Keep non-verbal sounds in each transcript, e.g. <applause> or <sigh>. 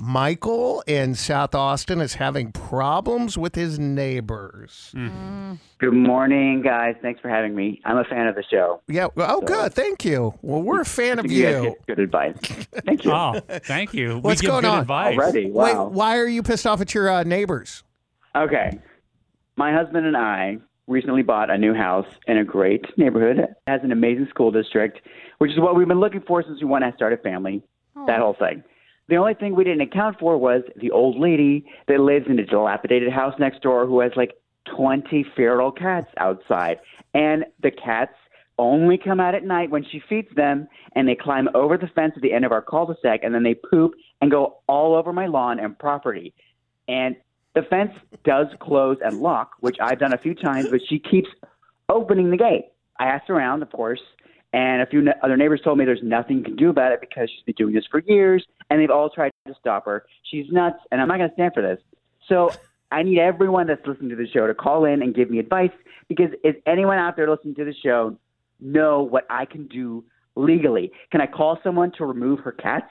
Michael in South Austin is having problems with his neighbors. Good morning, guys. Thanks for having me. I'm a fan of the show. Yeah. Well, oh, good. Thank you. Well, we're a fan of You you. good advice. Thank you. Oh, thank you. What's we give going good on? advice. Already. Wait, Wow. why are you pissed off at your uh, neighbors? Okay. My husband and I recently bought a new house in a great neighborhood. It has an amazing school district, which is what we've been looking for since we want to start a family. That whole thing. The only thing we didn't account for was the old lady that lives in a dilapidated house next door who has like 20 feral cats outside. And the cats only come out at night when she feeds them, and they climb over the fence at the end of our cul-de-sac, and then they poop and go all over my lawn and property. And the fence does close and lock, which I've done a few times, but she keeps opening the gate. I asked around, of course, and a few ne- other neighbors told me there's nothing you can do about it because she's been doing this for years, and they've all tried to stop her. She's nuts, and I'm not going to stand for this. So I need everyone that's listening to the show to call in and give me advice because if anyone out there listening to the show know what I can do legally, can I call someone to remove her cats?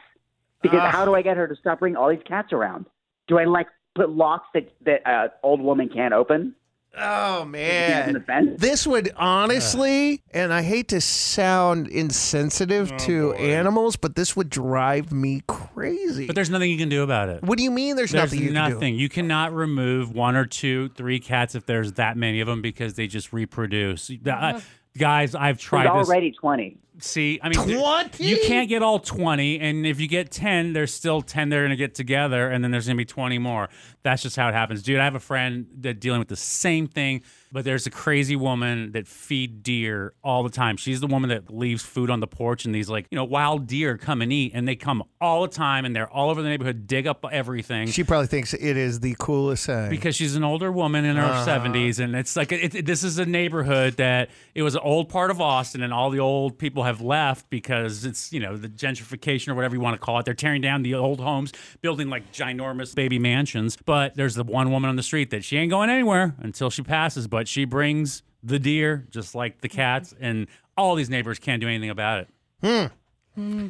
Because how do I get her to stop bringing all these cats around? Do I like put locks that that uh, old woman can't open? Oh man. This would honestly, and I hate to sound insensitive Oh, to animals, but this would drive me crazy. But there's nothing you can do about it. what do you mean? There's, There's nothing you can do. nothing. You cannot remove one or two, three cats if there's that many of them because they just reproduce. The- uh, guys, I've There's tried this. already twenty. See, I mean, 20? you can't get all 20. And if you get 10, there's still 10 they're going to get together, and then there's going to be 20 more. That's just how it happens. Dude, I have a friend that dealing with the same thing, but there's a crazy woman that feed deer all the time. She's the woman that leaves food on the porch, and these, like, you know, wild deer come and eat, and they come all the time, and they're all over the neighborhood, dig up everything. She probably thinks it is the coolest thing. because she's an older woman in her Uh-huh. 70s and it's like it, it- this is a neighborhood that it was an old part of austin and all the old people have left because it's you know the gentrification or whatever you want to call it. They're tearing down the old homes building like ginormous baby mansions. But there's the one woman on the street that she ain't going anywhere until she passes but she brings the deer just like the cats and all these neighbors can't do anything about it. Hmm.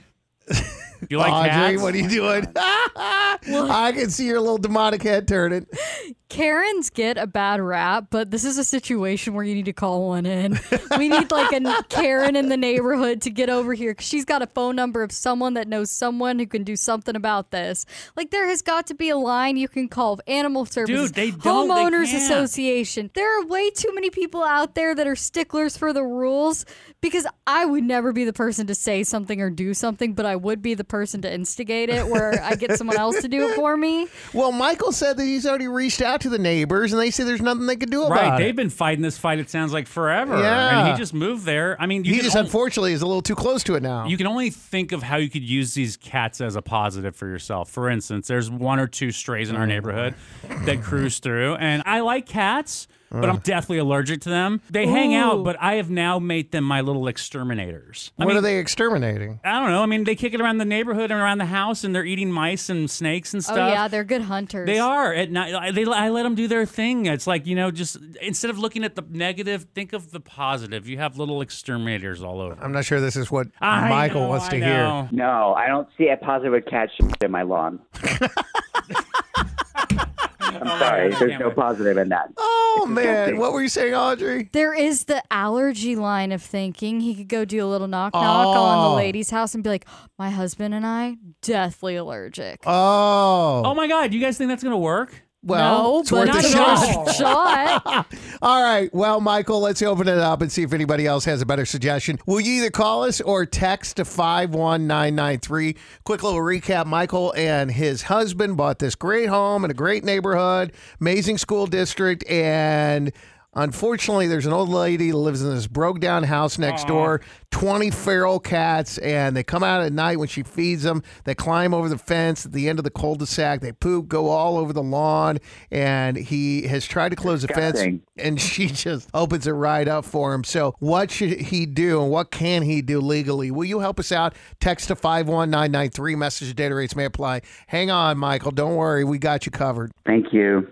You like Audrey, cats? what are you doing? <laughs> I can see your little demonic head turning. <laughs> Karens get a bad rap, but this is a situation where you need to call one in. We need like a <laughs> Karen in the neighborhood to get over here because she's got a phone number of someone that knows someone who can do something about this. Like there has got to be a line you can call of animal services, Dude, they don't. Homeowners can't. association. There are way too many people out there that are sticklers for the rules because I would never be the person to say something or do something, but I would be the person to instigate it where I get someone else to do it for me. <laughs> Well, Michael said that he's already reached out to the neighbors, and they say there's nothing they could do about Right, it. they've been fighting this fight. It sounds like forever. Yeah. and he just moved there. I mean, you he just only, unfortunately is a little too close to it now. you can only think of how you could use these cats as a positive for yourself. For instance, there's one or two strays in our mm. neighborhood that cruise through, and I like cats. But I'm definitely allergic to them. They hang out, but I have now made them my little exterminators. I what mean, are they exterminating? I don't know. I mean, they kick it around the neighborhood and around the house, and they're eating mice and snakes and Oh stuff. yeah, they're good hunters. They are at night. I- They, I let them do their thing. It's like you know, just instead of looking at the negative, think of the positive. You have little exterminators all over. I'm not sure this is what I Michael know, wants I to hear. No, I don't see a positive cat shit in my lawn. I'm <laughs> I'm sorry. There's no positive in that. Oh, Oh man, what were you saying, Audrey? There is the allergy line of thinking. He could go do a little knock knock on Oh. the lady's house and be like, "My husband and I deathly allergic." Oh, Oh my God, you guys think that's gonna work? Well, no, it's worth a shot. <laughs> shot. All right. Well, Michael, let's open it up and see if anybody else has a better suggestion. Will you either call us or text to 51993? Quick little recap Michael and his husband bought this great home in a great neighborhood, amazing school district, and. Unfortunately, there's an old lady that lives in this broke down house next door, 20 feral cats, and they come out at night when she feeds them. They climb over the fence at the end of the cul de sac. They poop, go all over the lawn, and he has tried to close the fence and <laughs> she just opens it right up for him. So, what should he do and what can he do legally? Will you help us out? Text to 51993. Message data rates may apply. Hang on, Michael. Don't worry. We got you covered. Thank you.